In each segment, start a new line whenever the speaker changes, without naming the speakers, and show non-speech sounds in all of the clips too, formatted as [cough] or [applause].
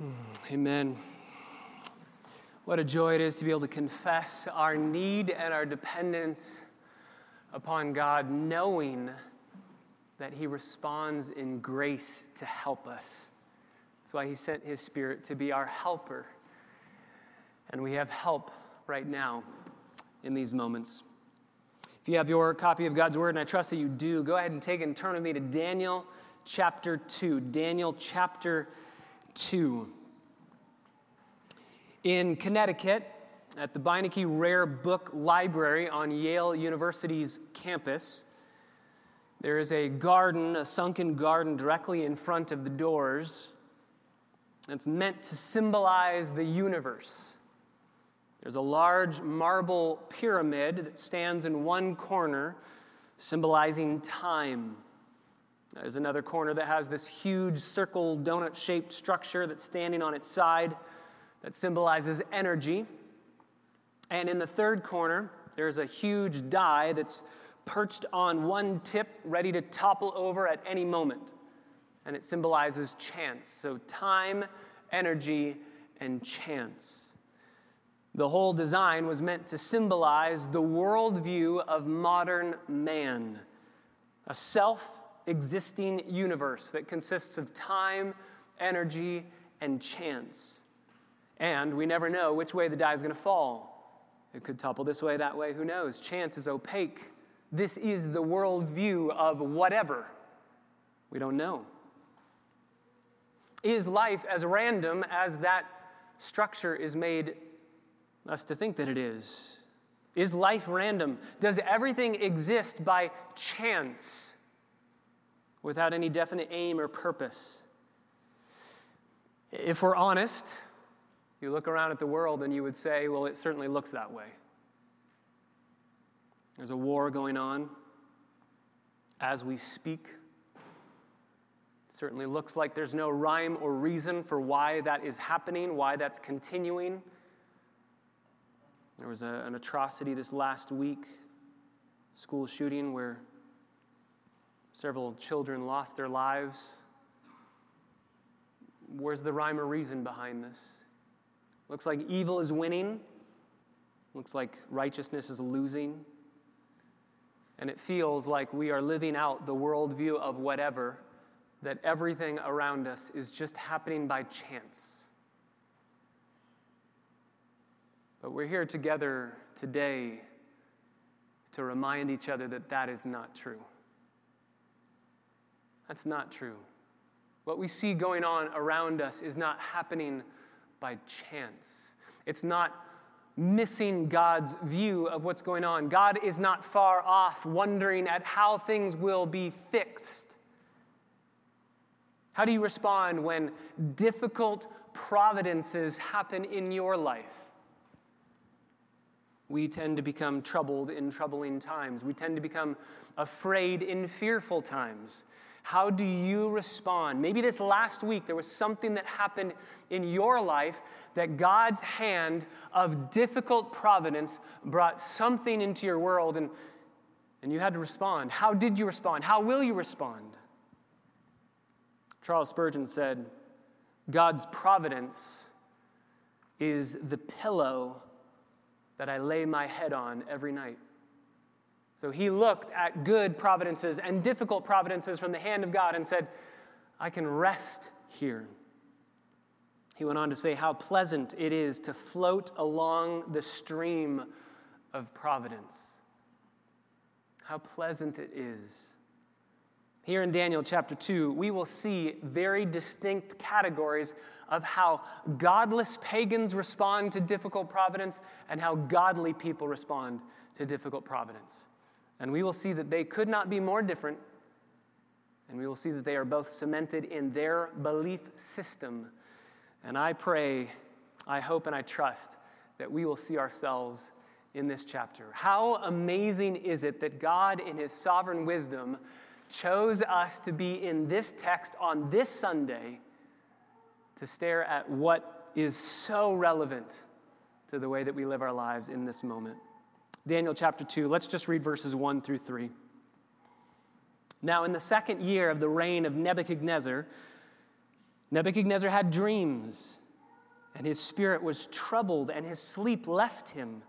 Hmm. Amen. What a joy it is to be able to confess our need and our dependence upon God, knowing that He responds in grace to help us. That's why He sent His Spirit to be our helper. And we have help right now in these moments. If you have your copy of God's Word, and I trust that you do, go ahead and take it and turn with me to Daniel chapter 2. Daniel chapter 2. In Connecticut, at the Beinecke Rare Book Library on Yale University's campus, there is a garden, a sunken garden directly in front of the doors. It's meant to symbolize the universe. There's a large marble pyramid that stands in one corner, symbolizing time. There's another corner that has this huge circle donut shaped structure that's standing on its side that symbolizes energy. And in the third corner, there's a huge die that's perched on one tip, ready to topple over at any moment. And it symbolizes chance. So, time, energy, and chance. The whole design was meant to symbolize the worldview of modern man, a self existing universe that consists of time, energy, and chance. And we never know which way the die is going to fall. It could topple this way, that way, who knows? Chance is opaque. This is the worldview of whatever. We don't know. Is life as random as that structure is made us to think that it is? Is life random? Does everything exist by chance without any definite aim or purpose? If we're honest, you look around at the world and you would say, well, it certainly looks that way. There's a war going on as we speak. It certainly looks like there's no rhyme or reason for why that is happening, why that's continuing. There was a, an atrocity this last week, school shooting, where several children lost their lives. Where's the rhyme or reason behind this? Looks like evil is winning. Looks like righteousness is losing. And it feels like we are living out the worldview of whatever, that everything around us is just happening by chance. But we're here together today to remind each other that that is not true. That's not true. What we see going on around us is not happening by chance. It's not missing God's view of what's going on. God is not far off, wondering at how things will be fixed. How do you respond when difficult providences happen in your life? We tend to become troubled in troubling times. We tend to become afraid in fearful times. How do you respond? Maybe this last week there was something that happened in your life that God's hand of difficult providence brought something into your world and, and you had to respond. How did you respond? How will you respond? Charles Spurgeon said, God's providence is the pillow that I lay my head on every night. So he looked at good providences and difficult providences from the hand of God and said, I can rest here. He went on to say how pleasant it is to float along the stream of providence. How pleasant it is. Here in Daniel chapter 2, we will see very distinct categories of how godless pagans respond to difficult providence and how godly people respond to difficult providence. And we will see that they could not be more different, and we will see that they are both cemented in their belief system. And I pray, I hope, and I trust that we will see ourselves in this chapter. How amazing is it that God, in His sovereign wisdom, chose us to be in this text on this Sunday to stare at what is so relevant to the way that we live our lives in this moment. Daniel chapter 2, let's just read verses 1 through 3. Now, in the second year of the reign of Nebuchadnezzar, Nebuchadnezzar had dreams, and his spirit was troubled, and his sleep left him.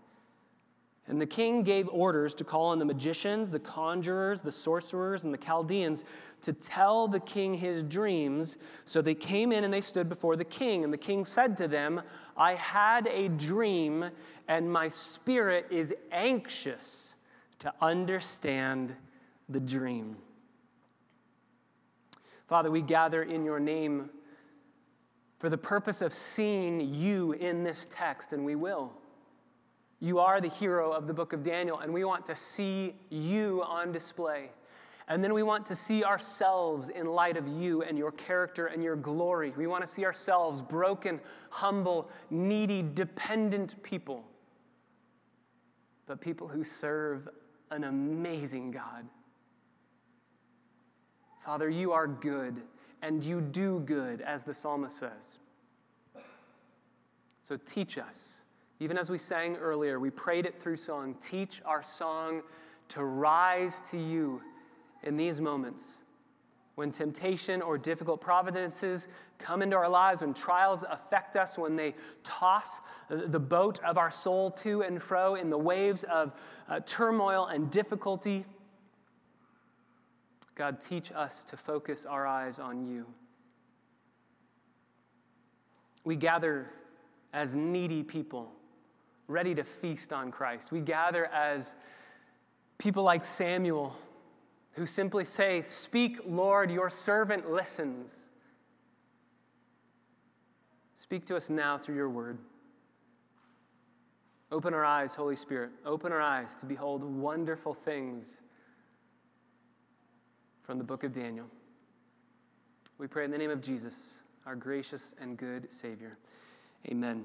And the king gave orders to call on the magicians, the conjurers, the sorcerers, and the Chaldeans to tell the king his dreams. So they came in and they stood before the king. And the king said to them, I had a dream, and my spirit is anxious to understand the dream. Father, we gather in your name for the purpose of seeing you in this text, and we will. You are the hero of the book of Daniel, and we want to see you on display. And then we want to see ourselves in light of you and your character and your glory. We want to see ourselves broken, humble, needy, dependent people, but people who serve an amazing God. Father, you are good, and you do good, as the psalmist says. So teach us even as we sang earlier, we prayed it through song. Teach our song to rise to you in these moments when temptation or difficult providences come into our lives, when trials affect us, when they toss the boat of our soul to and fro in the waves of uh, turmoil and difficulty. God, teach us to focus our eyes on you. We gather as needy people ready to feast on Christ. We gather as people like Samuel who simply say, Speak, Lord, your servant listens. Speak to us now through your word. Open our eyes, Holy Spirit. Open our eyes to behold wonderful things from the book of Daniel. We pray in the name of Jesus, our gracious and good Savior. Amen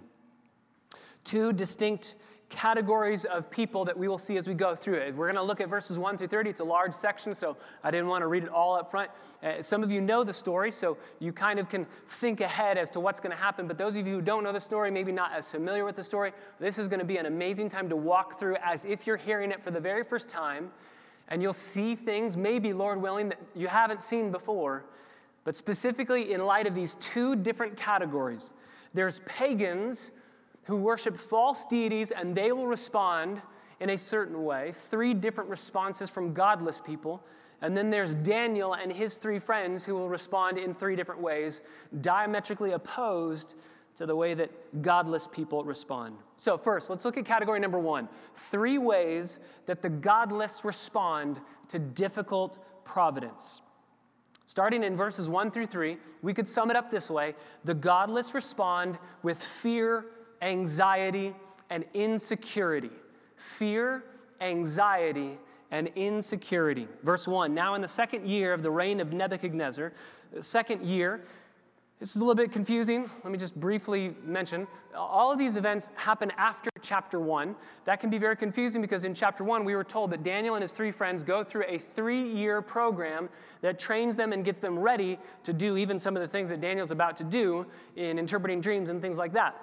two distinct categories of people that we will see as we go through it. We're going to look at verses 1 through 30. It's a large section, so I didn't want to read it all up front. Uh, some of you know the story, so you kind of can think ahead as to what's going to happen. But those of you who don't know the story, maybe not as familiar with the story, this is going to be an amazing time to walk through as if you're hearing it for the very first time. And you'll see things, maybe, Lord willing, that you haven't seen before. But specifically in light of these two different categories there's pagans who worship false deities and they will respond in a certain way. Three different responses from godless people. And then there's Daniel and his three friends who will respond in three different ways, diametrically opposed to the way that godless people respond. So, first, let's look at category number one three ways that the godless respond to difficult providence. Starting in verses 1 through 3, we could sum it up this way The godless respond with fear anxiety, and insecurity. Fear, anxiety, and insecurity. Verse 1 Now, in the second year of the reign of Nebuchadnezzar, the second year, this is a little bit confusing. Let me just briefly mention. All of these events happen after chapter 1. That can be very confusing because in chapter 1, we were told that Daniel and his three friends go through a three year program that trains them and gets them ready to do even some of the things that Daniel's about to do in interpreting dreams and things like that.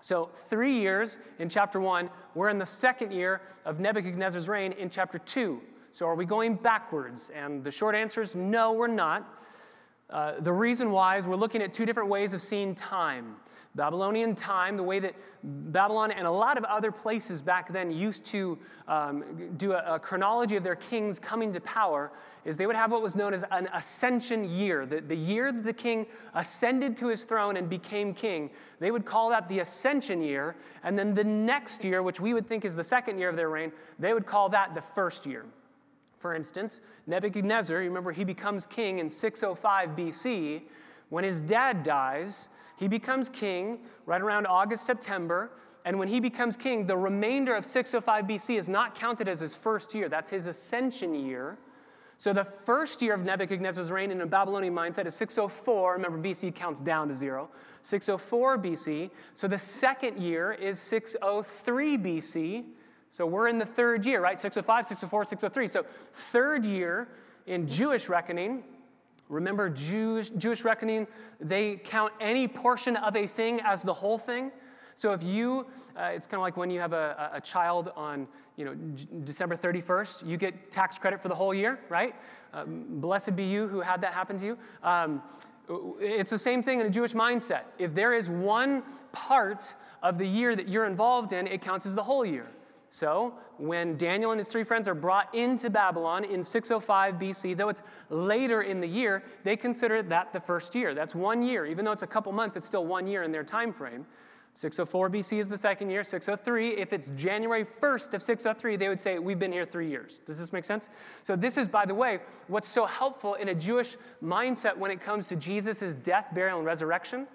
So, three years in chapter one. We're in the second year of Nebuchadnezzar's reign in chapter two. So, are we going backwards? And the short answer is no, we're not. Uh, the reason why is we're looking at two different ways of seeing time. Babylonian time, the way that Babylon and a lot of other places back then used to um, do a, a, chronology of their kings coming to power, is they would have what was known as an ascension year. The, the year that the king ascended to his throne and became king, they would call that the ascension year. And then the next year, which we would think is the second year of their reign, they would call that the first year. For instance, Nebuchadnezzar, you remember he becomes king in 605 BC. When his dad dies, he becomes king right around August, September. And when he becomes king, the remainder of 605 BC is not counted as his first year. That's his ascension year. So the first year of Nebuchadnezzar's reign in a Babylonian mindset is 604. Remember, BC counts down to zero. 604 BC. So the second year is 603 BC. So we're in the third year, right? 605, 604, 603. So third year in Jewish reckoning Remember, Jewish, Jewish reckoning, they count any portion of a thing as the whole thing. So if you, uh, it's kind of like when you have a, a child on, you know, J- December 31st, you get tax credit for the whole year, right? Um, blessed be you who had that happen to you. Um, It's the same thing in a Jewish mindset. If there is one part of the year that you're involved in, it counts as the whole year. So, when Daniel and his three friends are brought into Babylon in 605 BC, though it's later in the year, they consider that the first year. That's one year. Even though it's a couple months, it's still one year in their time frame. 604 BC is the second year. 603, if it's January 1st of 603, they would say, We've been here three years. Does this make sense? So, this is, by the way, what's so helpful in a Jewish mindset when it comes to Jesus' death, burial, and resurrection.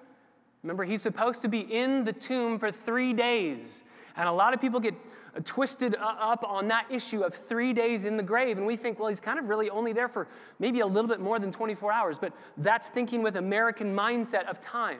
Remember, he's supposed to be in the tomb for three days. And a lot of people get twisted up on that issue of three days in the grave. And we think, well, he's kind of really only there for maybe a little bit more than 24 hours. But that's thinking with American mindset of time.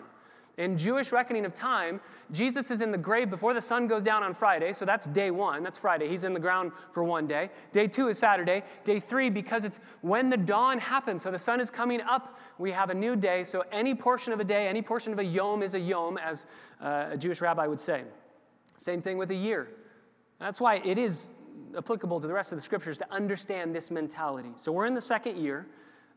In Jewish reckoning of time, Jesus is in the grave before the sun goes down on Friday, so that's day one. That's Friday. He's in the ground for one day. Day two is Saturday. Day three, because it's when the dawn happens, so the sun is coming up, we have a new day. So any portion of a day, any portion of a yom is a yom, as uh, a Jewish rabbi would say. Same thing with a year. That's why it is applicable to the rest of the scriptures to understand this mentality. So we're in the second year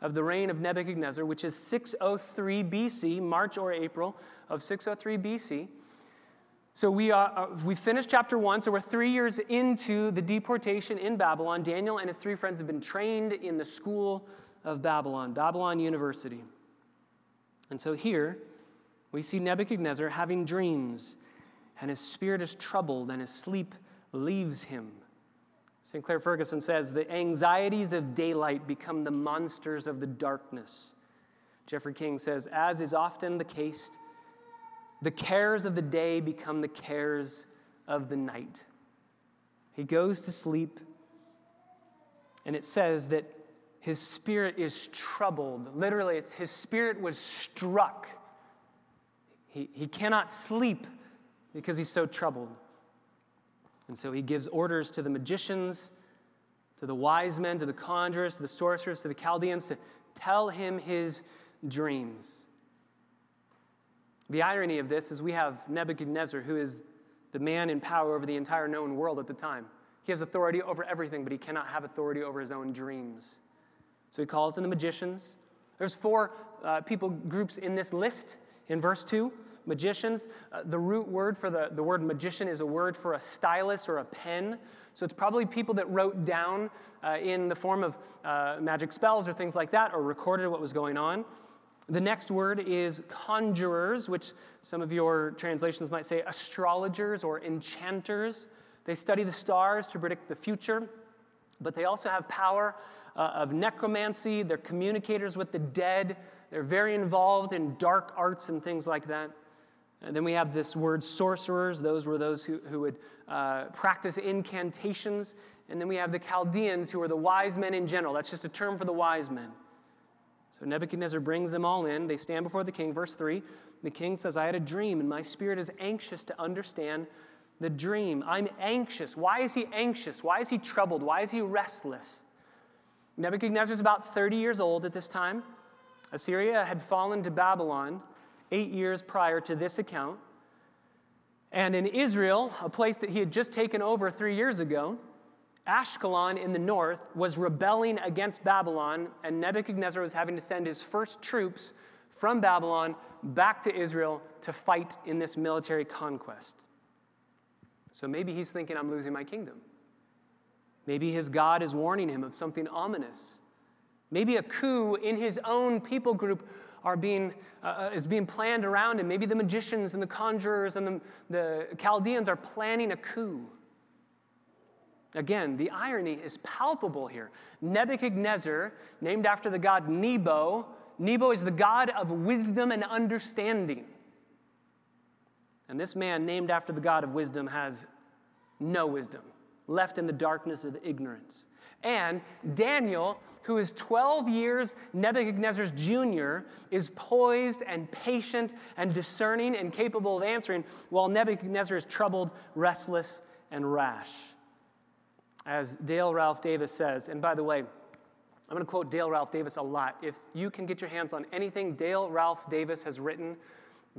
of the reign of Nebuchadnezzar, which is 603 BC, March or April of 603 BC. So we, are, uh, we finished chapter one, so we're three years into the deportation in Babylon. Daniel and his three friends have been trained in the school of Babylon, Babylon University. And so here we see Nebuchadnezzar having dreams, and his spirit is troubled, and his sleep leaves him. Sinclair Ferguson says the anxieties of daylight become the monsters of the darkness. Jeffrey King says, as is often the case, the cares of the day become the cares of the night. He goes to sleep, and it says that his spirit is troubled. Literally, it's his spirit was struck. He, he cannot sleep because he's so troubled. And so he gives orders to the magicians, to the wise men, to the conjurers, to the sorcerers, to the Chaldeans to tell him his dreams. The irony of this is we have Nebuchadnezzar, who is the man in power over the entire known world at the time. He has authority over everything, but he cannot have authority over his own dreams. So he calls in the magicians. There's four uh, people groups in this list in verse 2 magicians. Uh, the root word for the, the word magician is a word for a stylus or a pen. So it's probably people that wrote down uh, in the form of uh, magic spells or things like that, or recorded what was going on. The next word is conjurers, which some of your translations might say astrologers or enchanters. They study the stars to predict the future, but they also have power uh, of necromancy. They're communicators with the dead. They're very involved in dark arts and things like that. And then we have this word sorcerers. Those were those who, who would uh, practice incantations. And then we have the Chaldeans, who are the wise men in general. That's just a term for the wise men. So Nebuchadnezzar brings them all in. They stand before the king. Verse 3 the king says, I had a dream, and my spirit is anxious to understand the dream. I'm anxious. Why is he anxious? Why is he troubled? Why is he restless? Nebuchadnezzar is about 30 years old at this time. Assyria had fallen to Babylon eight years prior to this account. And in Israel, a place that he had just taken over three years ago, Ashkelon in the north was rebelling against Babylon, and Nebuchadnezzar was having to send his first troops from Babylon back to Israel to fight in this military conquest. So maybe he's thinking, I'm losing my kingdom. Maybe his God is warning him of something ominous. Maybe a coup in his own people group are being, uh, uh, is being planned around him. Maybe the magicians and the conjurers and the, the Chaldeans are planning a coup. Again, the irony is palpable here. Nebuchadnezzar, named after the god Nebo, Nebo is the god of wisdom and understanding. And this man, named after the god of wisdom, has no wisdom, left in the darkness of ignorance. And Daniel, who is 12 years Nebuchadnezzar's junior, is poised and patient and discerning and capable of answering, while Nebuchadnezzar is troubled, restless, and rash. As Dale Ralph Davis says, and by the way, I'm going to quote Dale Ralph Davis a lot. If you can get your hands on anything Dale Ralph Davis has written,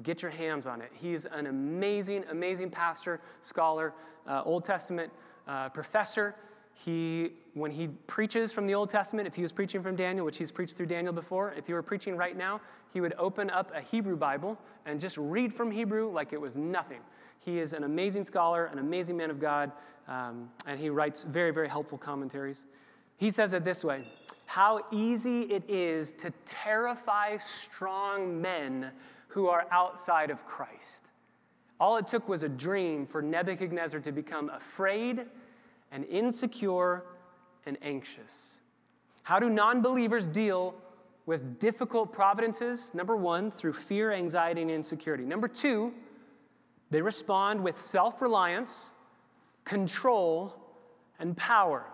get your hands on it. He's an amazing, amazing pastor, scholar, uh, Old Testament uh, professor he, when he preaches from the Old Testament, if he was preaching from Daniel, which he's preached through Daniel before, if he were preaching right now, he would open up a Hebrew Bible and just read from Hebrew like it was nothing. He is an amazing scholar, an amazing man of God, um, and he writes very, very helpful commentaries. He says it this way How easy it is to terrify strong men who are outside of Christ. All it took was a dream for Nebuchadnezzar to become afraid and insecure and anxious. How do non believers deal with difficult providences? Number one, through fear, anxiety, and insecurity. Number two, they respond with self reliance, control, and power.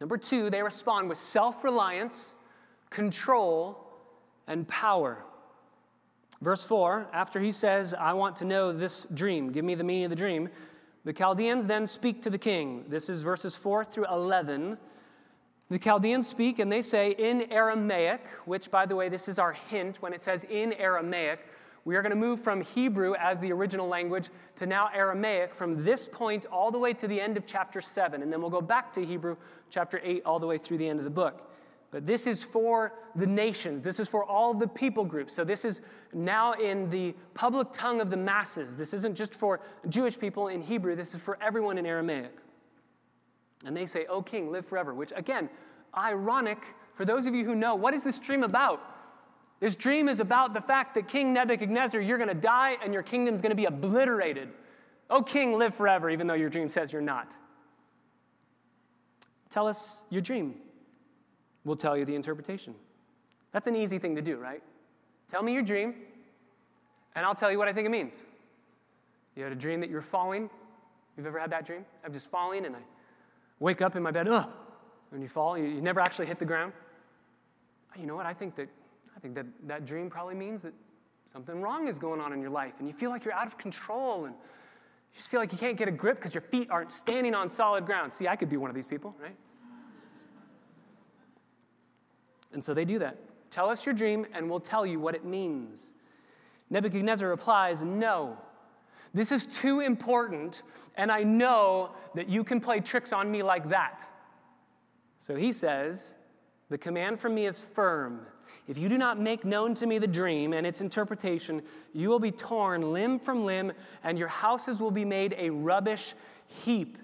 Number two, they respond with self reliance, control, and power. Verse 4, after he says, I want to know this dream, give me the meaning of the dream, the Chaldeans then speak to the king. This is verses 4 through 11. The Chaldeans speak and they say in Aramaic, which, by the way, this is our hint when it says in Aramaic. We are going to move from Hebrew as the original language to now Aramaic from this point all the way to the end of chapter 7. And then we'll go back to Hebrew chapter 8 all the way through the end of the book. But this is for the nations. This is for all the people groups. So this is now in the public tongue of the masses. This isn't just for Jewish people in Hebrew, this is for everyone in Aramaic. And they say, O king, live forever, which again, ironic for those of you who know what is this dream about? This dream is about the fact that King Nebuchadnezzar, you're going to die and your kingdom's going to be obliterated. Oh, king, live forever, even though your dream says you're not. Tell us your dream. We'll tell you the interpretation. That's an easy thing to do, right? Tell me your dream, and I'll tell you what I think it means. You had a dream that you're falling. You've ever had that dream? I'm just falling, and I wake up in my bed, ugh, and you fall. You, you never actually hit the ground. You know what? I think that I think that that dream probably means that something wrong is going on in your life and you feel like you're out of control and you just feel like you can't get a grip because your feet aren't standing on solid ground. See, I could be one of these people, right? And so they do that. Tell us your dream and we'll tell you what it means. Nebuchadnezzar replies, No. This is too important, and I know that you can play tricks on me like that. So he says, The command from me is firm. If you do not make known to me the dream and its interpretation, you will be torn limb from limb, and your houses will be made a rubbish heap.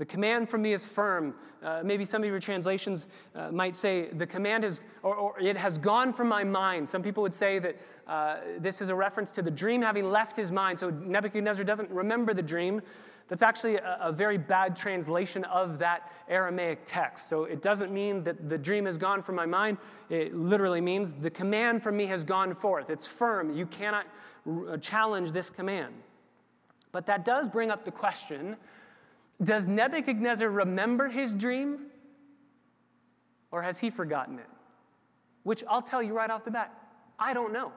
The command from me is firm. Uh, maybe some of your translations uh, might say, the command is, or, or, it has gone from my mind. Some people would say that uh, this is a reference to the dream having left his mind. So Nebuchadnezzar doesn't remember the dream. That's actually a, a very bad translation of that Aramaic text. So it doesn't mean that the dream has gone from my mind. It literally means the command from me has gone forth. It's firm. You cannot r- uh, challenge this command. But that does bring up the question does Nebuchadnezzar remember his dream? Or has he forgotten it? Which I'll tell you right off the bat, I don't know.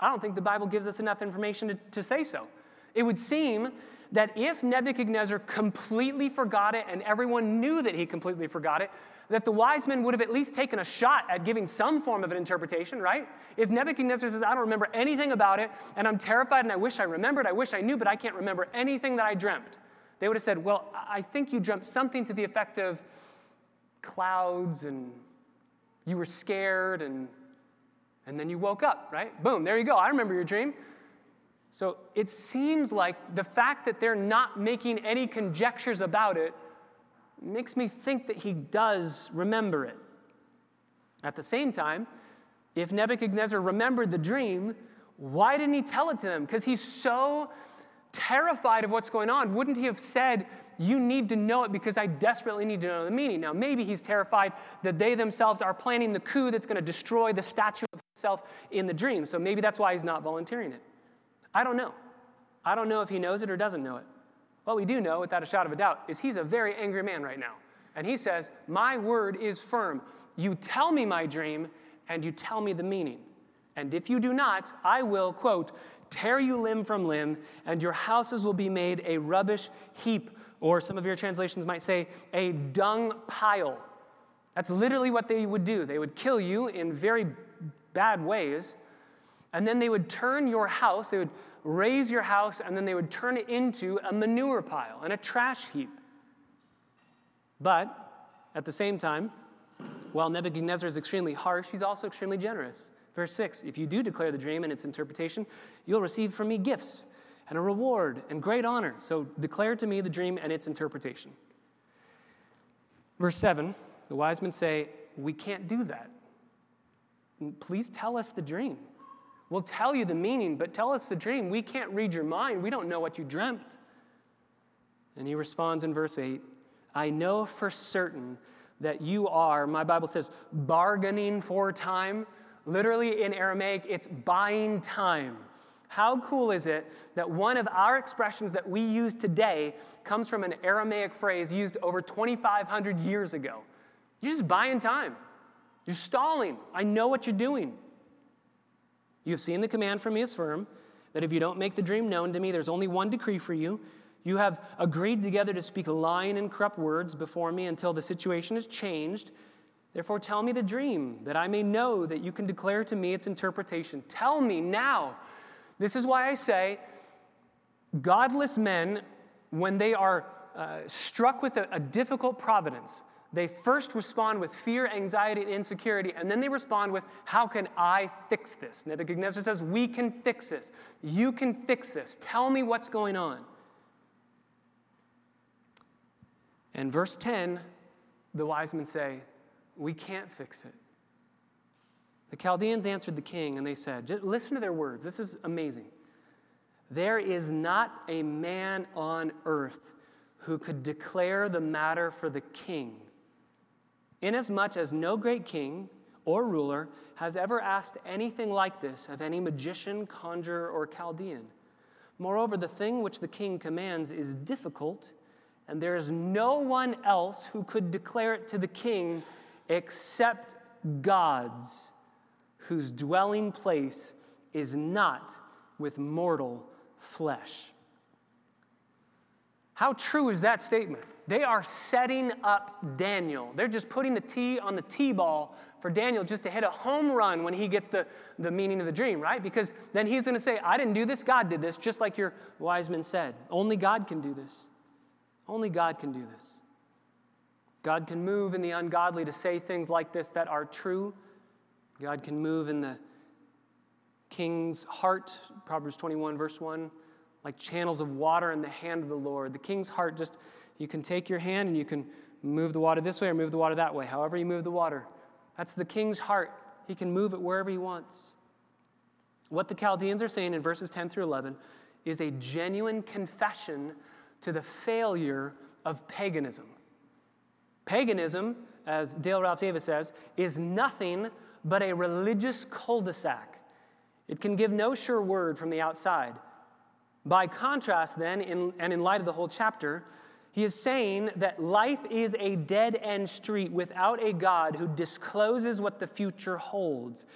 I don't think the Bible gives us enough information to, to say so. It would seem that if Nebuchadnezzar completely forgot it and everyone knew that he completely forgot it, that the wise men would have at least taken a shot at giving some form of an interpretation, right? If Nebuchadnezzar says, I don't remember anything about it, and I'm terrified and I wish I remembered, I wish I knew, but I can't remember anything that I dreamt, they would have said, Well, I think you dreamt something to the effect of clouds and you were scared and, and then you woke up, right? Boom, there you go. I remember your dream. So it seems like the fact that they're not making any conjectures about it makes me think that he does remember it. At the same time, if Nebuchadnezzar remembered the dream, why didn't he tell it to them? Because he's so terrified of what's going on, wouldn't he have said, You need to know it because I desperately need to know the meaning? Now, maybe he's terrified that they themselves are planning the coup that's going to destroy the statue of himself in the dream. So maybe that's why he's not volunteering it. I don't know. I don't know if he knows it or doesn't know it. What we do know, without a shadow of a doubt, is he's a very angry man right now. And he says, My word is firm. You tell me my dream, and you tell me the meaning. And if you do not, I will, quote, tear you limb from limb, and your houses will be made a rubbish heap, or some of your translations might say, a dung pile. That's literally what they would do. They would kill you in very bad ways, and then they would turn your house, they would raze your house, and then they would turn it into a manure pile and a trash heap. But at the same time, while Nebuchadnezzar is extremely harsh, he's also extremely generous. Verse 6 If you do declare the dream and its interpretation, you'll receive from me gifts and a reward and great honor. So declare to me the dream and its interpretation. Verse 7 The wise men say, We can't do that. Please tell us the dream. We'll tell you the meaning, but tell us the dream. We can't read your mind. We don't know what you dreamt. And he responds in verse 8 I know for certain that you are, my Bible says, bargaining for time. Literally in Aramaic, it's buying time. How cool is it that one of our expressions that we use today comes from an Aramaic phrase used over 2,500 years ago? You're just buying time. You're stalling. I know what you're doing. You have seen the command from me is firm that if you don't make the dream known to me, there's only one decree for you. You have agreed together to speak lying and corrupt words before me until the situation is changed. Therefore, tell me the dream, that I may know that you can declare to me its interpretation. Tell me now. This is why I say, godless men, when they are uh, struck with a, a difficult providence, they first respond with fear, anxiety, and insecurity, and then they respond with, How can I fix this? Nebuchadnezzar says, We can fix this. You can fix this. Tell me what's going on. And verse 10, the wise men say, We can't fix it. The Chaldeans answered the king and they said, Listen to their words. This is amazing. There is not a man on earth who could declare the matter for the king inasmuch as no great king or ruler has ever asked anything like this of any magician, conjurer, or Chaldean. Moreover, the thing which the king commands is difficult, and there is no one else who could declare it to the king except gods, whose dwelling place is not with mortal flesh. How true is that statement? They are setting up Daniel. They're just putting the T on the T ball for Daniel just to hit a home run when he gets the, the meaning of the dream, right? Because then he's going to say, I didn't do this, God did this, just like your wise men said. Only God can do this. Only God can do this. God can move in the ungodly to say things like this that are true. God can move in the king's heart, Proverbs 21, verse 1, like channels of water in the hand of the Lord. The king's heart just you can take your hand and you can move the water this way or move the water that way, however you move the water. That's the king's heart. He can move it wherever he wants. What the Chaldeans are saying in verses 10 through 11 is a genuine confession to the failure of paganism. Paganism, as Dale Ralph Davis says, is nothing but a religious cul de sac. It can give no sure word from the outside. By contrast, then, in, and in light of the whole chapter, he is saying that life is a dead end street without a God who discloses what the future holds.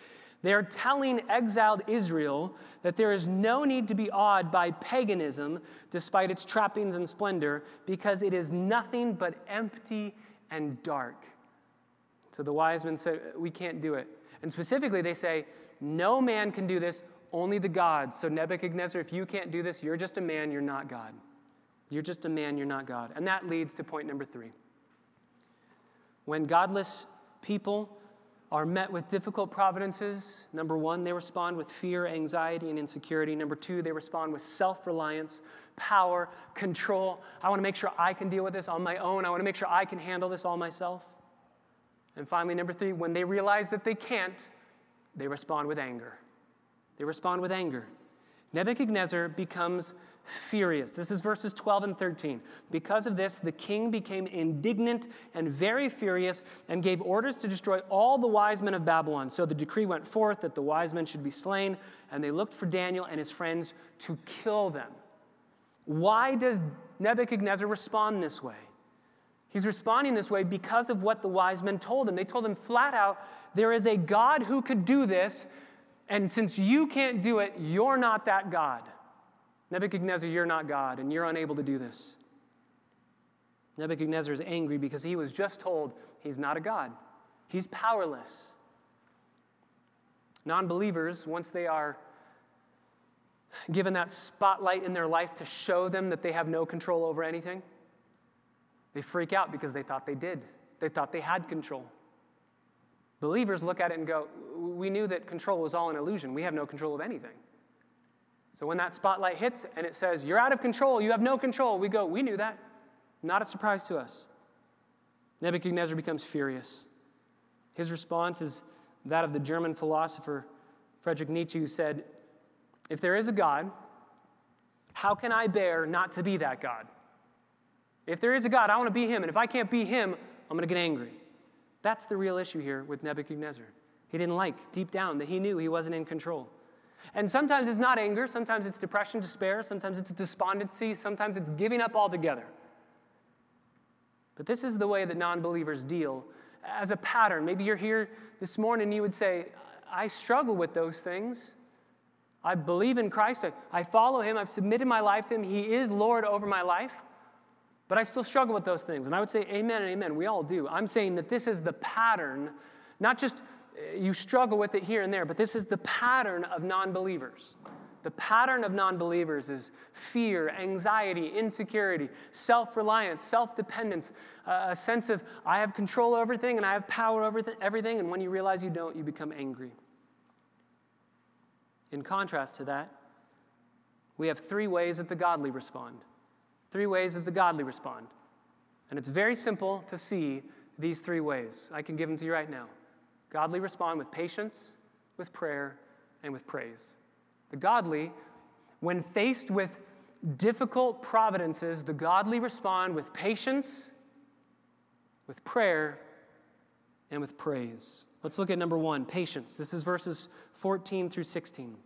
They are telling exiled Israel that there is no need to be awed by paganism despite its trappings and splendor because it is nothing but empty and dark. So the wise men said, We can't do it. And specifically, they say, No man can do this, only the gods. So, Nebuchadnezzar, if you can't do this, you're just a man, you're not God. You're just a man, you're not God. And that leads to point number three. When godless people are met with difficult providences, number one, they respond with fear, anxiety, and insecurity. Number two, they respond with self reliance, power, control. I want to make sure I can deal with this on my own. I want to make sure I can handle this all myself. And finally, number three, when they realize that they can't, they respond with anger. They respond with anger. Nebuchadnezzar becomes furious. This is verses 12 and 13. Because of this, the king became indignant and very furious and gave orders to destroy all the wise men of Babylon. So the decree went forth that the wise men should be slain, and they looked for Daniel and his friends to kill them. Why does Nebuchadnezzar respond this way? He's responding this way because of what the wise men told him. They told him flat out, there is a God who could do this, and since you can't do it, you're not that God. Nebuchadnezzar, you're not God, and you're unable to do this. Nebuchadnezzar is angry because he was just told he's not a God, he's powerless. Non believers, once they are given that spotlight in their life to show them that they have no control over anything, They freak out because they thought they did, they thought they had control. Believers look at it and go, We knew that control was all an illusion. We have no control of anything. So when that spotlight hits and it says, You're out of control, you have no control, we go, We knew that. Not a surprise to us. Nebuchadnezzar becomes furious. His response is that of the German philosopher Friedrich Nietzsche, who said, If there is a God, how can I bear not to be that God? If there is a God, I want to be him. And if I can't be him, I'm going to get angry. That's the real issue here with Nebuchadnezzar. He didn't like, deep down, that he knew he wasn't in control. And sometimes it's not anger, sometimes it's depression, despair, sometimes it's despondency, sometimes it's giving up altogether. But this is the way that non believers deal as a pattern. Maybe you're here this morning and you would say, I struggle with those things. I believe in Christ. I follow him. I've submitted my life to him. He is Lord over my life. But I still struggle with those things. And I would say, Amen and amen. We all do. I'm saying that this is the pattern, not just uh, you struggle with it here and there, but this is the pattern of non believers. The pattern of non believers is fear, anxiety, insecurity, self reliance, self dependence, a sense of I have control over everything and I have power over everything. And when you realize you don't, you become angry. In contrast to that, we have three ways that the godly respond. Three ways that the godly respond. And it's very simple to see these three ways. I can give them to you right now. Godly respond with patience, with prayer, and with praise. The godly, when faced with difficult providences, the godly respond with patience, with prayer, and with praise. Let's look at number one patience. This is verses 14 through 16.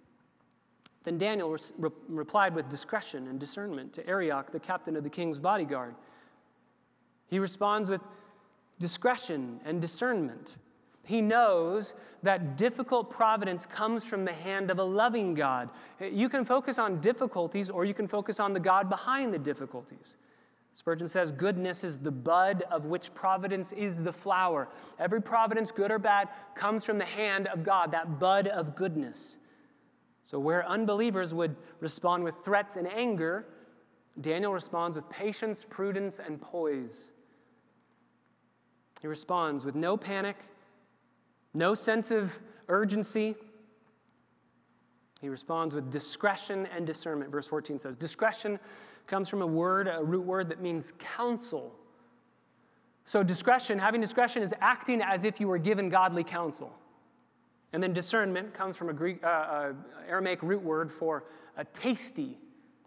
Then Daniel re- replied with discretion and discernment to Arioch, the captain of the king's bodyguard. He responds with discretion and discernment. He knows that difficult providence comes from the hand of a loving God. You can focus on difficulties or you can focus on the God behind the difficulties. Spurgeon says, Goodness is the bud of which providence is the flower. Every providence, good or bad, comes from the hand of God, that bud of goodness. So, where unbelievers would respond with threats and anger, Daniel responds with patience, prudence, and poise. He responds with no panic no sense of urgency. He responds with discretion and discernment. Verse 14 says, Discretion comes from a word, a root word that means counsel. So, discretion, having discretion, is acting as if you were given godly counsel. And then discernment comes from a Greek, uh, uh, Aramaic root word for a tasty,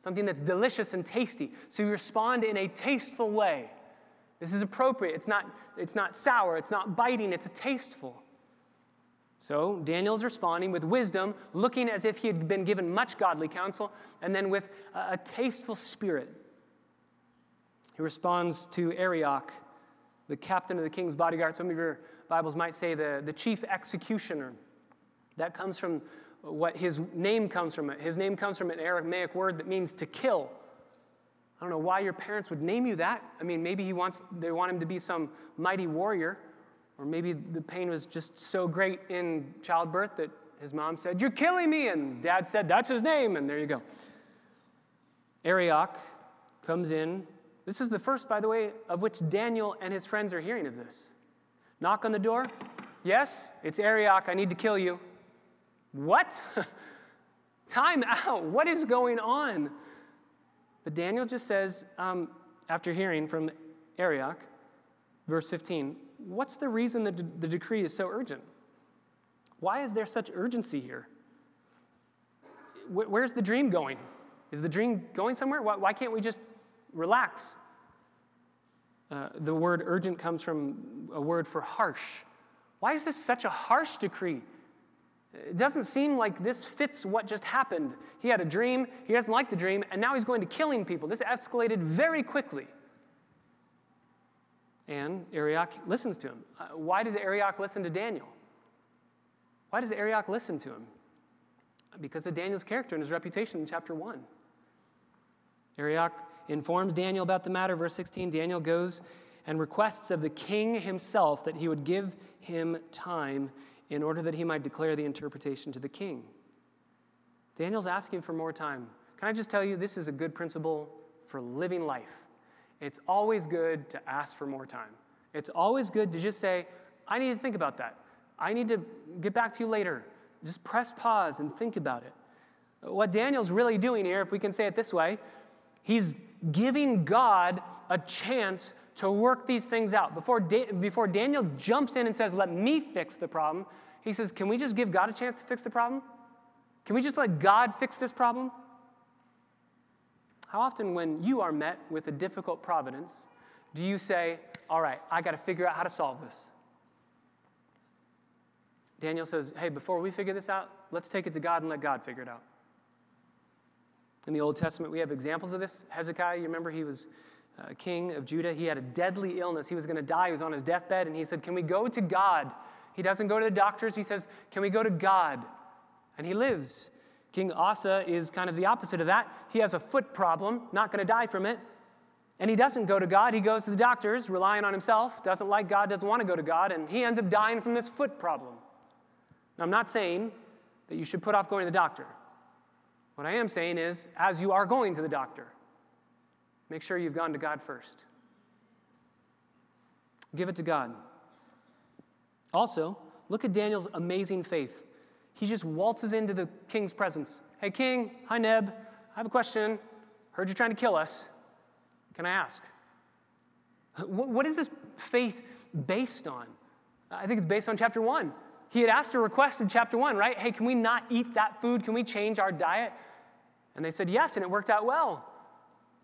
something that's delicious and tasty. So you respond in a tasteful way. This is appropriate. It's not, it's not sour, it's not biting, it's a tasteful. So Daniel's responding with wisdom, looking as if he had been given much godly counsel, and then with a, a tasteful spirit. He responds to Arioch, the captain of the king's bodyguard. Some of your Bibles might say the, the chief executioner. That comes from what his name comes from. His name comes from an Aramaic word that means to kill. I don't know why your parents would name you that. I mean, maybe he wants, they want him to be some mighty warrior. Or maybe the pain was just so great in childbirth that his mom said, You're killing me. And dad said, That's his name. And there you go. Arioch comes in. This is the first, by the way, of which Daniel and his friends are hearing of this. Knock on the door. Yes, it's Arioch. I need to kill you. What? [laughs] Time out. What is going on? But Daniel just says, um, after hearing from Arioch, verse 15, what's the reason that the decree is so urgent? Why is there such urgency here? Where's the dream going? Is the dream going somewhere? Why can't we just relax? Uh, the word urgent comes from a word for harsh. Why is this such a harsh decree? It doesn't seem like this fits what just happened. He had a dream, he doesn't like the dream, and now he's going to killing people. This escalated very quickly. And Arioch listens to him. Uh, why does Arioch listen to Daniel? Why does Arioch listen to him? Because of Daniel's character and his reputation in chapter 1. Arioch informs Daniel about the matter. Verse 16 Daniel goes and requests of the king himself that he would give him time in order that he might declare the interpretation to the king. Daniel's asking for more time. Can I just tell you, this is a good principle for living life. it's always good to ask for more time. It's always good to just say, I need to think about that. I need to get back to you later. Just press pause and think about it. What Daniel's really doing here, if we can say it this way, he's giving God a chance to work these things out. Before, da- before Daniel jumps in and says, Let me fix the problem, he says, Can we just give God a chance to fix the problem? Can we just let God fix this problem? How often, when you are met with a difficult providence, do you say, All right, I got to figure out how to solve this? Daniel says, Hey, before we figure this out, let's take it to God and let God figure it out. In the Old Testament, we have examples of this. Hezekiah, you remember he was uh, king of Judah. He had a deadly illness. He was going to die. He was on his deathbed, and he said, Can we go to God? He doesn't go to the doctors. He says, Can we go to God? And he lives. King Asa is kind of the opposite of that. He has a foot problem, not going to die from it. And he doesn't go to God. He goes to the doctors, relying on himself, doesn't like God, doesn't want to go to God, and he ends up dying from this foot problem. Now, I'm not saying that you should put off going to the doctor. What I am saying is, as you are going to the doctor, make sure you've gone to God first. Give it to God. Also, look at Daniel's amazing faith. He just waltzes into the king's presence. Hey, king, hi, Neb. I have a question. Heard you're trying to kill us. Can I ask? What is this faith based on? I think it's based on chapter one. He had asked a request in chapter one, right? Hey, can we not eat that food? Can we change our diet? And they said yes, and it worked out well.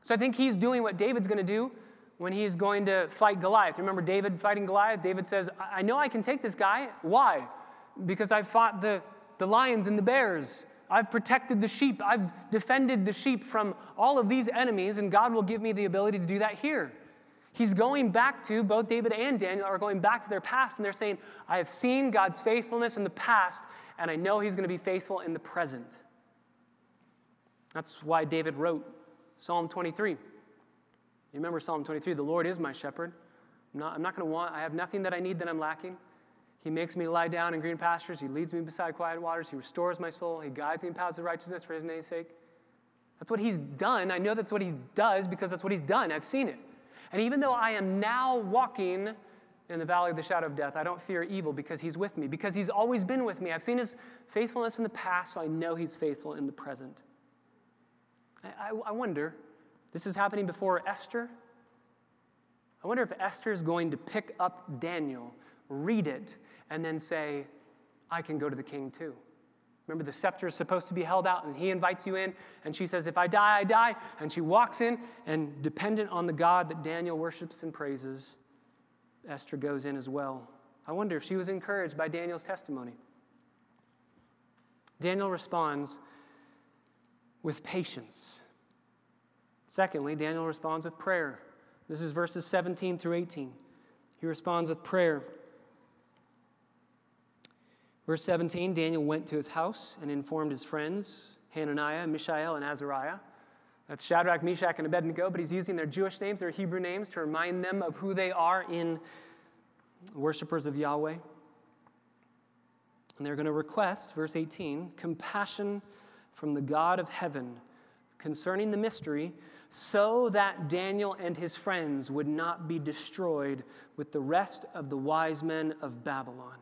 So I think he's doing what David's going to do when he's going to fight Goliath. Remember David fighting Goliath? David says, I know I can take this guy. Why? Because I fought the, the lions and the bears. I've protected the sheep. I've defended the sheep from all of these enemies, and God will give me the ability to do that here. He's going back to, both David and Daniel are going back to their past, and they're saying, I have seen God's faithfulness in the past, and I know He's going to be faithful in the present. That's why David wrote Psalm 23. You remember Psalm 23 the Lord is my shepherd. I'm not, I'm not going to want, I have nothing that I need that I'm lacking. He makes me lie down in green pastures. He leads me beside quiet waters. He restores my soul. He guides me in paths of righteousness for his name's sake. That's what he's done. I know that's what he does because that's what he's done. I've seen it. And even though I am now walking in the valley of the shadow of death, I don't fear evil because he's with me, because he's always been with me. I've seen his faithfulness in the past, so I know he's faithful in the present. I, I wonder, this is happening before Esther. I wonder if Esther is going to pick up Daniel, read it, and then say, I can go to the king too. Remember, the scepter is supposed to be held out, and he invites you in, and she says, If I die, I die. And she walks in, and dependent on the God that Daniel worships and praises, Esther goes in as well. I wonder if she was encouraged by Daniel's testimony. Daniel responds with patience. Secondly, Daniel responds with prayer. This is verses 17 through 18. He responds with prayer. Verse 17 Daniel went to his house and informed his friends, Hananiah, Mishael, and Azariah. That's Shadrach, Meshach, and Abednego, but he's using their Jewish names, their Hebrew names, to remind them of who they are in worshipers of Yahweh. And they're going to request, verse 18, compassion from the God of heaven concerning the mystery, so that Daniel and his friends would not be destroyed with the rest of the wise men of Babylon.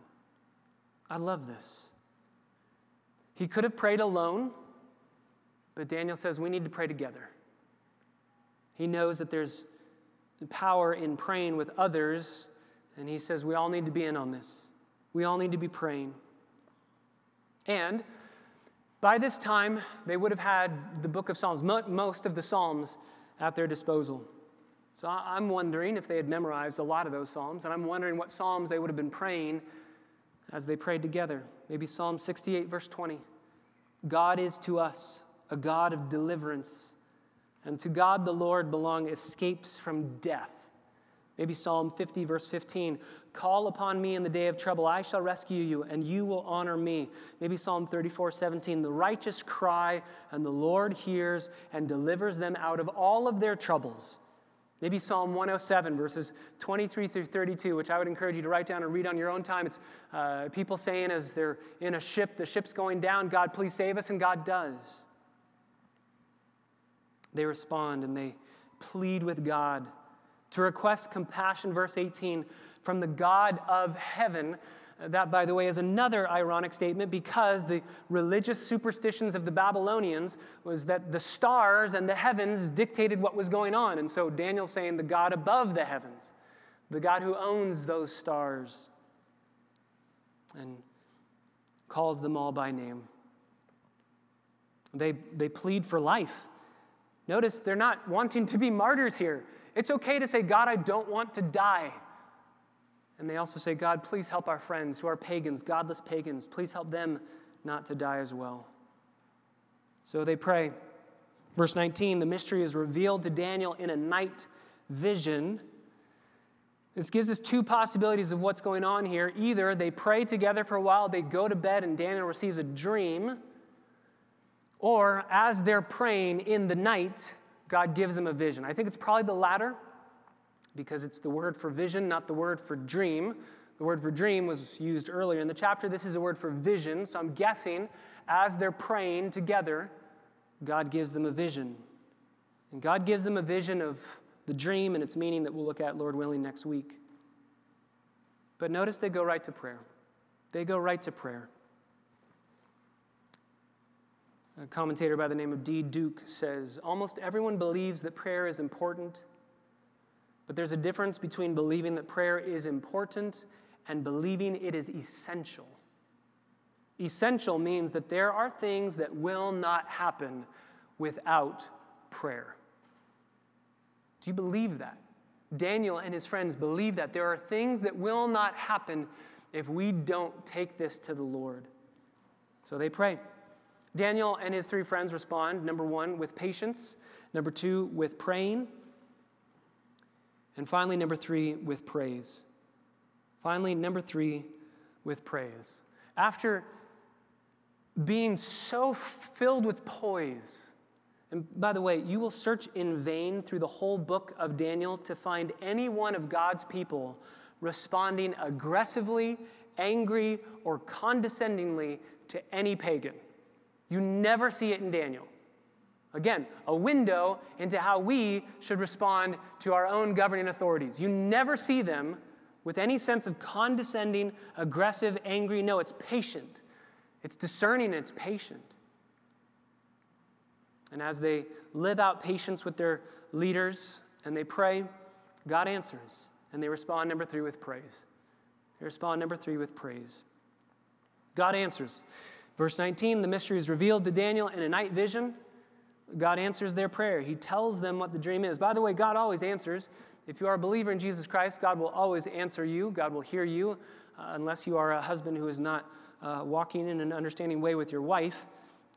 I love this. He could have prayed alone, but Daniel says we need to pray together. He knows that there's power in praying with others, and he says we all need to be in on this. We all need to be praying. And by this time, they would have had the book of Psalms, most of the Psalms, at their disposal. So I'm wondering if they had memorized a lot of those Psalms, and I'm wondering what Psalms they would have been praying as they prayed together. Maybe Psalm 68, verse 20. God is to us a God of deliverance, and to God the Lord belong escapes from death. Maybe Psalm 50, verse 15. Call upon me in the day of trouble. I shall rescue you, and you will honor me. Maybe Psalm 34, 17. The righteous cry, and the Lord hears and delivers them out of all of their troubles. Maybe Psalm 107, verses 23 through 32, which I would encourage you to write down and read on your own time. It's uh, people saying as they're in a ship, the ship's going down, God, please save us, and God does. They respond and they plead with God to request compassion, verse 18, from the God of heaven. That, by the way, is another ironic statement because the religious superstitions of the Babylonians was that the stars and the heavens dictated what was going on. And so Daniel's saying the God above the heavens, the God who owns those stars, and calls them all by name. They, they plead for life. Notice they're not wanting to be martyrs here. It's okay to say, God, I don't want to die. And they also say, God, please help our friends who are pagans, godless pagans. Please help them not to die as well. So they pray. Verse 19 the mystery is revealed to Daniel in a night vision. This gives us two possibilities of what's going on here. Either they pray together for a while, they go to bed, and Daniel receives a dream, or as they're praying in the night, God gives them a vision. I think it's probably the latter because it's the word for vision, not the word for dream. The word for dream was used earlier in the chapter. This is a word for vision. So I'm guessing as they're praying together, God gives them a vision. And God gives them a vision of the dream and its meaning that we'll look at, Lord willing, next week. But notice they go right to prayer. They go right to prayer. A commentator by the name of D. Duke says almost everyone believes that prayer is important, but there's a difference between believing that prayer is important and believing it is essential. Essential means that there are things that will not happen without prayer. Do you believe that? Daniel and his friends believe that there are things that will not happen if we don't take this to the Lord. So they pray. Daniel and his three friends respond number one, with patience, number two, with praying, and finally, number three, with praise. Finally, number three, with praise. After being so filled with poise, and by the way, you will search in vain through the whole book of Daniel to find any one of God's people responding aggressively, angry, or condescendingly to any pagan. You never see it in Daniel. Again, a window into how we should respond to our own governing authorities. You never see them with any sense of condescending, aggressive, angry. No, it's patient. It's discerning it's patient. And as they live out patience with their leaders and they pray, God answers. And they respond, number three, with praise. They respond, number three, with praise. God answers. Verse 19 the mystery is revealed to Daniel in a night vision. God answers their prayer. He tells them what the dream is. By the way, God always answers. If you are a believer in Jesus Christ, God will always answer you. God will hear you, uh, unless you are a husband who is not uh, walking in an understanding way with your wife.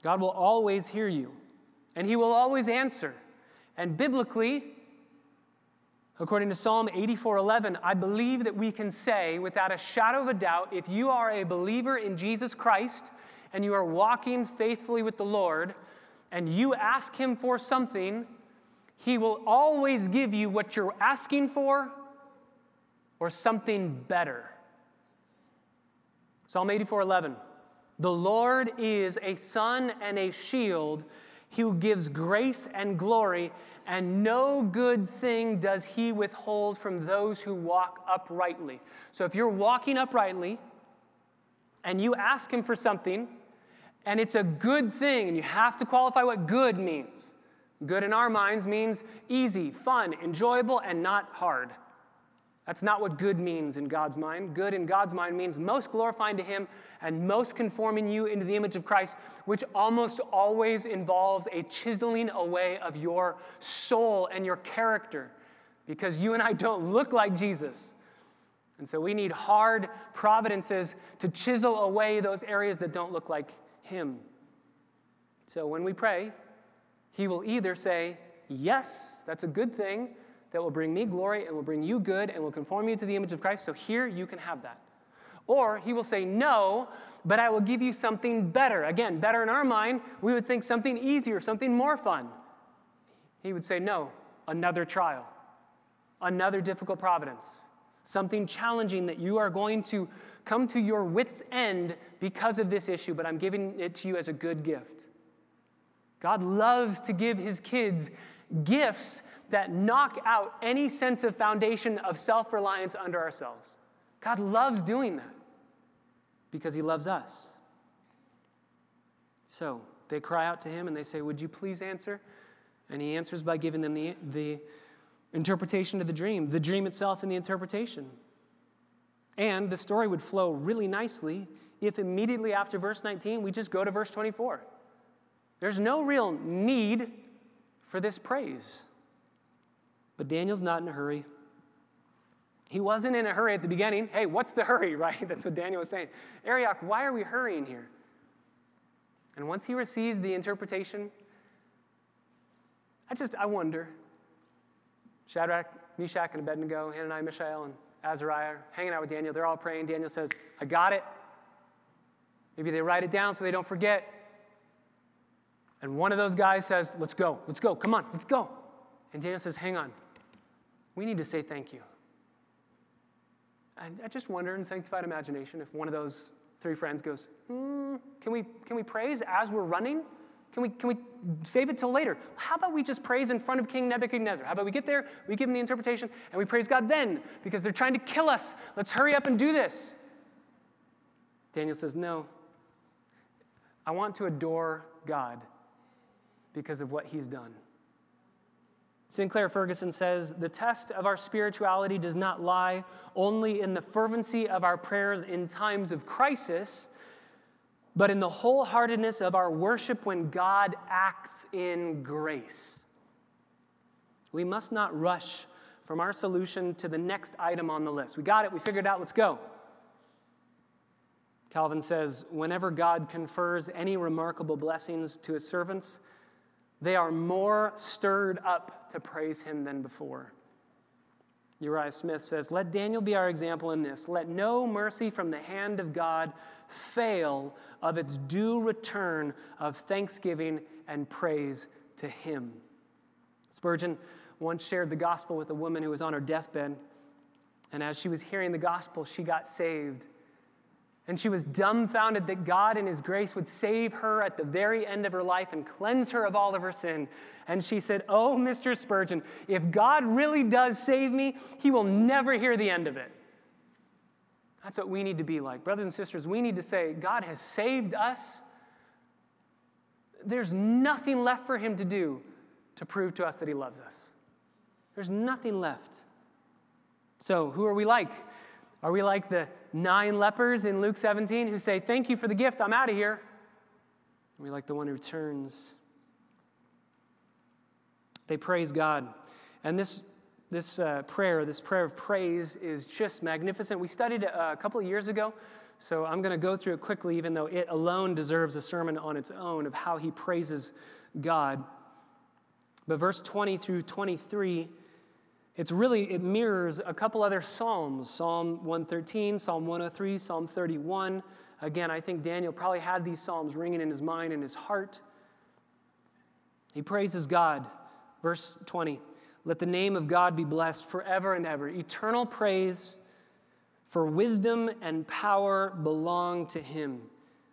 God will always hear you, and He will always answer. And biblically, according to Psalm 84:11, I believe that we can say without a shadow of a doubt, if you are a believer in Jesus Christ, and you are walking faithfully with the Lord and you ask Him for something, He will always give you what you're asking for or something better. Psalm 84 11. The Lord is a sun and a shield. He gives grace and glory, and no good thing does he withhold from those who walk uprightly. So if you're walking uprightly and you ask him for something, and it's a good thing, and you have to qualify what good means. Good in our minds means easy, fun, enjoyable, and not hard. That's not what good means in God's mind. Good in God's mind means most glorifying to Him and most conforming you into the image of Christ, which almost always involves a chiseling away of your soul and your character, because you and I don't look like Jesus. And so we need hard providences to chisel away those areas that don't look like him. So when we pray, He will either say, Yes, that's a good thing that will bring me glory and will bring you good and will conform you to the image of Christ. So here you can have that. Or he will say, No, but I will give you something better. Again, better in our mind, we would think something easier, something more fun. He would say, No, another trial, another difficult providence, something challenging that you are going to come to your wits' end because of this issue, but I'm giving it to you as a good gift. God loves to give his kids gifts that knock out any sense of foundation of self reliance under ourselves. God loves doing that because he loves us. So they cry out to him and they say, Would you please answer? And he answers by giving them the, the interpretation of the dream, the dream itself and the interpretation. And the story would flow really nicely if immediately after verse 19 we just go to verse 24. There's no real need for this praise. But Daniel's not in a hurry. He wasn't in a hurry at the beginning. Hey, what's the hurry, [laughs] right? That's what Daniel was saying. Arioch, why are we hurrying here? And once he receives the interpretation, I just, I wonder. Shadrach, Meshach, and Abednego, Hananiah, Mishael, and Azariah hanging out with Daniel. They're all praying. Daniel says, I got it. Maybe they write it down so they don't forget. And one of those guys says, Let's go, let's go, come on, let's go. And Daniel says, Hang on, we need to say thank you. And I just wonder in sanctified imagination if one of those three friends goes, mm, can, we, can we praise as we're running? Can we, can we save it till later? How about we just praise in front of King Nebuchadnezzar? How about we get there, we give him the interpretation, and we praise God then because they're trying to kill us. Let's hurry up and do this. Daniel says, No. I want to adore God because of what he's done. Sinclair Ferguson says the test of our spirituality does not lie only in the fervency of our prayers in times of crisis, but in the wholeheartedness of our worship when God acts in grace. We must not rush from our solution to the next item on the list. We got it, we figured it out, let's go. Calvin says, whenever God confers any remarkable blessings to his servants, they are more stirred up to praise him than before. Uriah Smith says, Let Daniel be our example in this. Let no mercy from the hand of God fail of its due return of thanksgiving and praise to him. Spurgeon once shared the gospel with a woman who was on her deathbed. And as she was hearing the gospel, she got saved. And she was dumbfounded that God, in His grace, would save her at the very end of her life and cleanse her of all of her sin. And she said, Oh, Mr. Spurgeon, if God really does save me, He will never hear the end of it. That's what we need to be like. Brothers and sisters, we need to say, God has saved us. There's nothing left for Him to do to prove to us that He loves us. There's nothing left. So, who are we like? Are we like the nine lepers in Luke 17 who say, Thank you for the gift, I'm out of here? Are we like the one who returns? They praise God. And this, this uh, prayer, this prayer of praise, is just magnificent. We studied it uh, a couple of years ago, so I'm going to go through it quickly, even though it alone deserves a sermon on its own of how he praises God. But verse 20 through 23 it's really, it mirrors a couple other Psalms Psalm 113, Psalm 103, Psalm 31. Again, I think Daniel probably had these Psalms ringing in his mind and his heart. He praises God. Verse 20 Let the name of God be blessed forever and ever. Eternal praise for wisdom and power belong to him.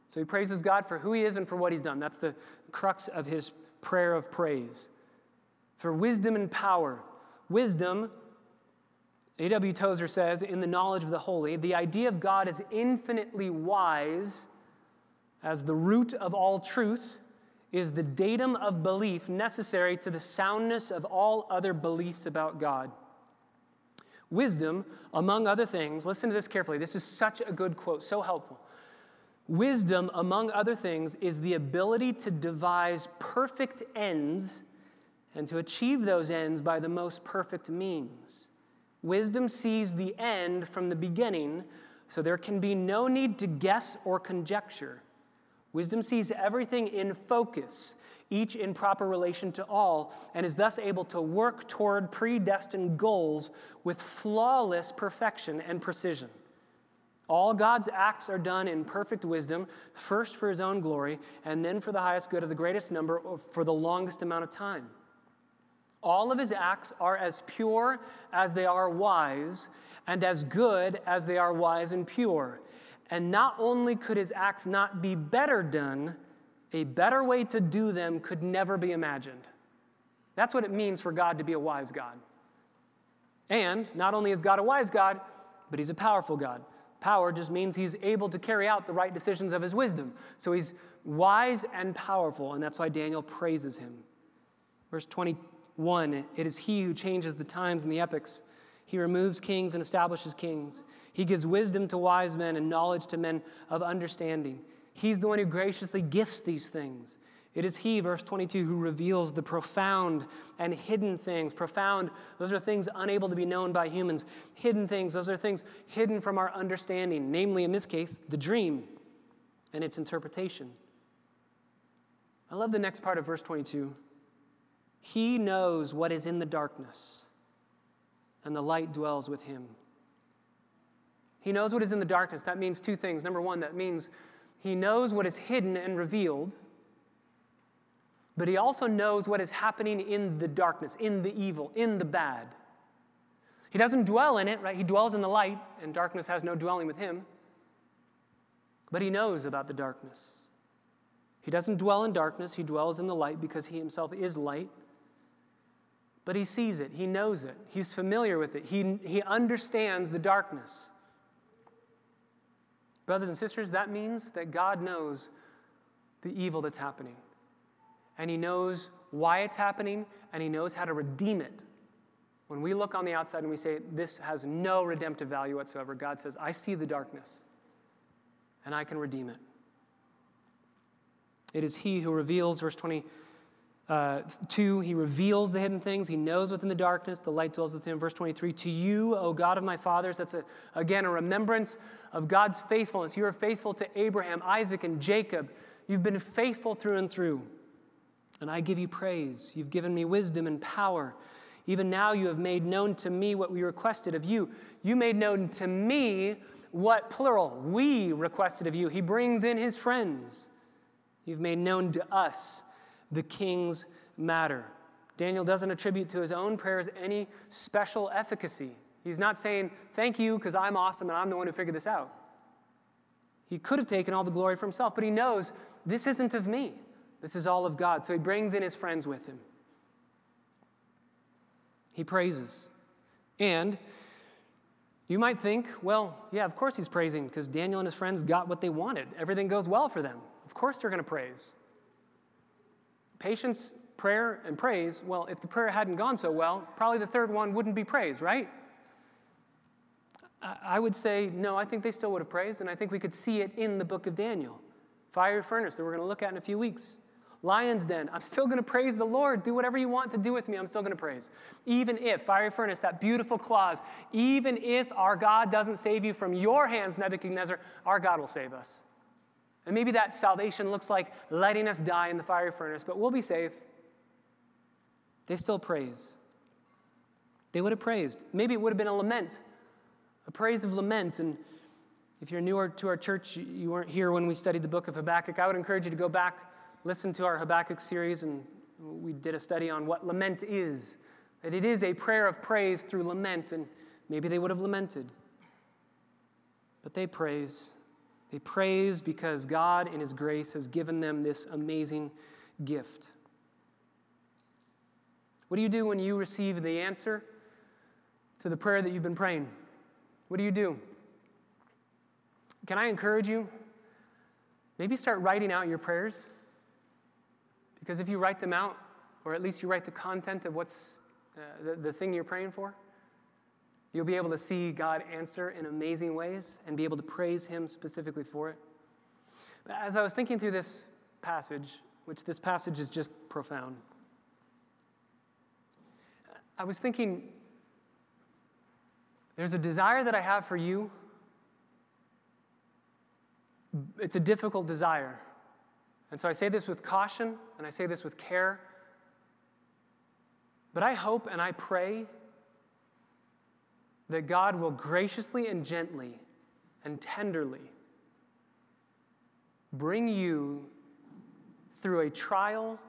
So he praises God for who he is and for what he's done. That's the crux of his prayer of praise. For wisdom and power. Wisdom, A.W. Tozer says, in the knowledge of the holy, the idea of God as infinitely wise, as the root of all truth, is the datum of belief necessary to the soundness of all other beliefs about God. Wisdom, among other things, listen to this carefully. This is such a good quote, so helpful. Wisdom, among other things, is the ability to devise perfect ends and to achieve those ends by the most perfect means. Wisdom sees the end from the beginning, so there can be no need to guess or conjecture. Wisdom sees everything in focus, each in proper relation to all, and is thus able to work toward predestined goals with flawless perfection and precision. All God's acts are done in perfect wisdom, first for his own glory, and then for the highest good of the greatest number for the longest amount of time. All of his acts are as pure as they are wise, and as good as they are wise and pure. And not only could his acts not be better done, a better way to do them could never be imagined. That's what it means for God to be a wise God. And not only is God a wise God, but He's a powerful God. Power just means He's able to carry out the right decisions of His wisdom. So He's wise and powerful, and that's why Daniel praises Him. Verse 21 It is He who changes the times and the epochs. He removes kings and establishes kings. He gives wisdom to wise men and knowledge to men of understanding. He's the one who graciously gifts these things. It is He, verse 22, who reveals the profound and hidden things. Profound, those are things unable to be known by humans. Hidden things, those are things hidden from our understanding, namely, in this case, the dream and its interpretation. I love the next part of verse 22. He knows what is in the darkness, and the light dwells with him. He knows what is in the darkness. That means two things. Number one, that means he knows what is hidden and revealed, but he also knows what is happening in the darkness, in the evil, in the bad. He doesn't dwell in it, right? He dwells in the light, and darkness has no dwelling with him. But he knows about the darkness. He doesn't dwell in darkness, he dwells in the light because he himself is light. But he sees it, he knows it, he's familiar with it, he, he understands the darkness. Brothers and sisters, that means that God knows the evil that's happening. And He knows why it's happening, and He knows how to redeem it. When we look on the outside and we say, This has no redemptive value whatsoever, God says, I see the darkness, and I can redeem it. It is He who reveals, verse 20 uh, two, he reveals the hidden things. He knows what's in the darkness. The light dwells with him. Verse 23 To you, O God of my fathers, that's a, again a remembrance of God's faithfulness. You are faithful to Abraham, Isaac, and Jacob. You've been faithful through and through. And I give you praise. You've given me wisdom and power. Even now, you have made known to me what we requested of you. You made known to me what, plural, we requested of you. He brings in his friends. You've made known to us the king's matter. Daniel doesn't attribute to his own prayers any special efficacy. He's not saying, Thank you, because I'm awesome and I'm the one who figured this out. He could have taken all the glory for himself, but he knows this isn't of me. This is all of God. So he brings in his friends with him. He praises. And you might think, well, yeah, of course he's praising because Daniel and his friends got what they wanted. Everything goes well for them. Of course they're going to praise. Patience, prayer, and praise. Well, if the prayer hadn't gone so well, probably the third one wouldn't be praise, right? I would say, no, I think they still would have praised, and I think we could see it in the book of Daniel. Fire furnace that we're going to look at in a few weeks. Lion's den, I'm still going to praise the Lord. Do whatever you want to do with me, I'm still going to praise. Even if, fiery furnace, that beautiful clause, even if our God doesn't save you from your hands, Nebuchadnezzar, our God will save us. And maybe that salvation looks like letting us die in the fiery furnace, but we'll be safe. They still praise. They would have praised. Maybe it would have been a lament, a praise of lament. And if you're newer to our church, you weren't here when we studied the book of Habakkuk, I would encourage you to go back, listen to our Habakkuk series, and we did a study on what lament is. That it is a prayer of praise through lament, and maybe they would have lamented. But they praise. They praise because God, in His grace, has given them this amazing gift. What do you do when you receive the answer to the prayer that you've been praying? What do you do? Can I encourage you? Maybe start writing out your prayers. Because if you write them out, or at least you write the content of what's uh, the, the thing you're praying for, You'll be able to see God answer in amazing ways and be able to praise Him specifically for it. But as I was thinking through this passage, which this passage is just profound, I was thinking there's a desire that I have for you. It's a difficult desire. And so I say this with caution and I say this with care. But I hope and I pray that God will graciously and gently and tenderly bring you through a trial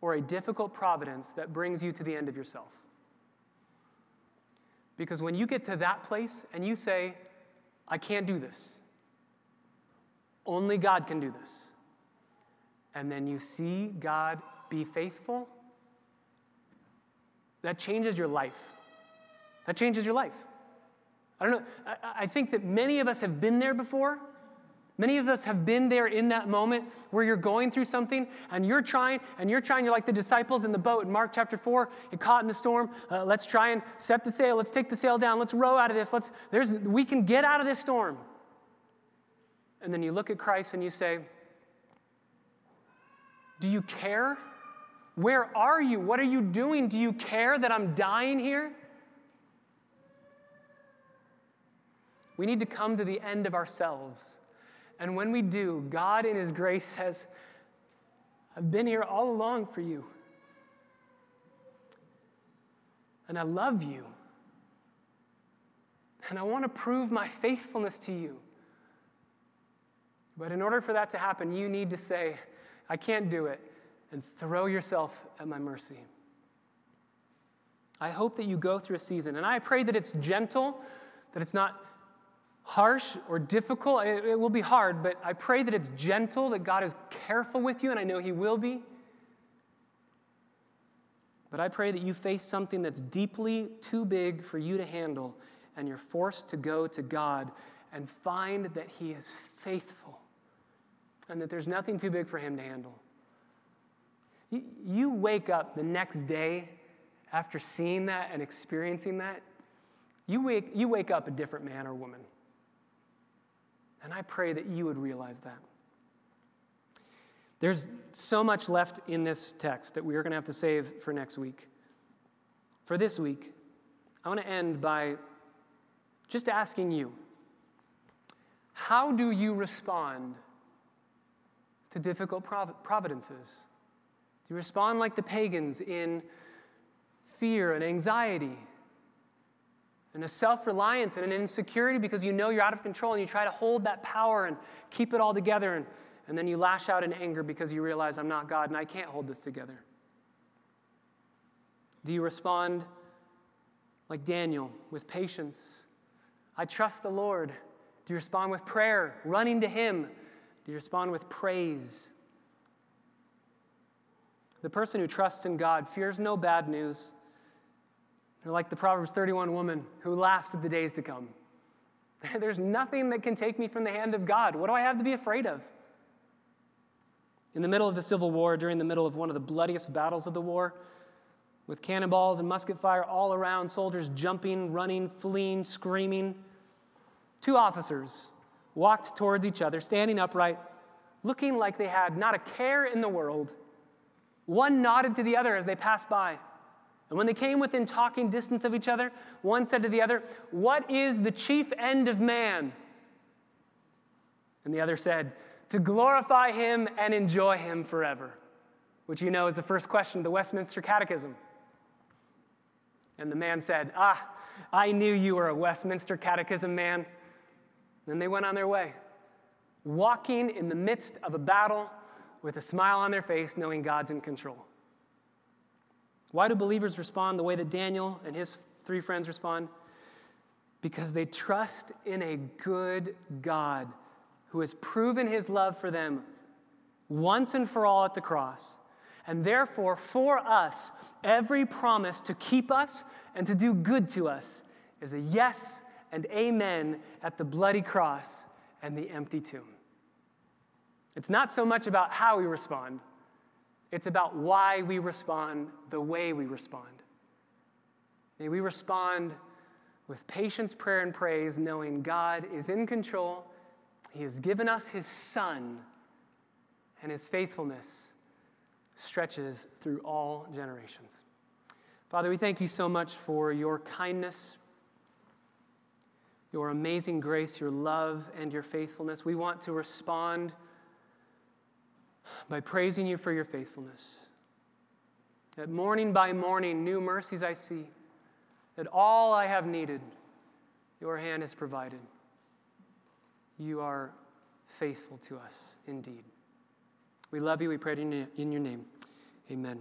or a difficult providence that brings you to the end of yourself. Because when you get to that place and you say, I can't do this, only God can do this, and then you see God be faithful, that changes your life. That changes your life. I don't know, I, I think that many of us have been there before. Many of us have been there in that moment where you're going through something and you're trying and you're trying. You're like the disciples in the boat in Mark chapter 4. You're caught in the storm. Uh, let's try and set the sail. Let's take the sail down. Let's row out of this. Let's, there's, we can get out of this storm. And then you look at Christ and you say, Do you care? Where are you? What are you doing? Do you care that I'm dying here? We need to come to the end of ourselves and when we do, God in His grace says, I've been here all along for you. And I love you. And I want to prove my faithfulness to you. But in order for that to happen, you need to say, I can't do it, and throw yourself at my mercy. I hope that you go through a season, and I pray that it's gentle, that it's not harsh or difficult. It, it, will be hard, but I pray that it's gentle, that God is careful with you, and I know He will be. But I pray that you face something that's deeply too big for you to handle, and you're forced to go to God and find that He is faithful and that there's nothing too big for Him to handle. You, you wake up the next day after seeing that and experiencing that, you wake, you wake up a different man or woman. And I pray that you would realize that. There's so much left in this text that we are going to have to save for next week. For this week, I want to end by just asking you how do you respond to difficult providences? Do you respond like the pagans in fear and anxiety? And a self reliance and an insecurity because you know you're out of control and you try to hold that power and keep it all together. And, and then you lash out in anger because you realize I'm not God and I can't hold this together. Do you respond like Daniel with patience? I trust the Lord. Do you respond with prayer, running to Him? Do you respond with praise? The person who trusts in God fears no bad news. They're like the Proverbs 31 woman who laughs at the days to come. [laughs] There's nothing that can take me from the hand of God. What do I have to be afraid of? In the middle of the Civil War, during the middle of one of the bloodiest battles of the war, with cannonballs and musket fire all around, soldiers jumping, running, fleeing, screaming, two officers walked towards each other, standing upright, looking like they had not a care in the world. One nodded to the other as they passed by. And when they came within talking distance of each other, one said to the other, What is the chief end of man? And the other said, To glorify him and enjoy him forever, which you know is the first question of the Westminster Catechism. And the man said, Ah, I knew you were a Westminster Catechism man. Then they went on their way, walking in the midst of a battle with a smile on their face, knowing God's in control. Why do believers respond the way that Daniel and his three friends respond? Because they trust in a good God who has proven his love for them once and for all at the cross. And therefore, for us, every promise to keep us and to do good to us is a yes and amen at the bloody cross and the empty tomb. It's not so much about how we respond, it's about why we respond the way we respond. May we respond with patience, prayer, and praise, knowing God is in control. He has given us His Son, and His faithfulness stretches through all generations. Father, we thank you so much for your kindness, your amazing grace, your love, and your faithfulness. We want to respond by praising you for your faithfulness. That morning by morning, new mercies I see. That all I have needed, your hand has provided. You are faithful to us indeed. We love you. We pray in your name. Amen.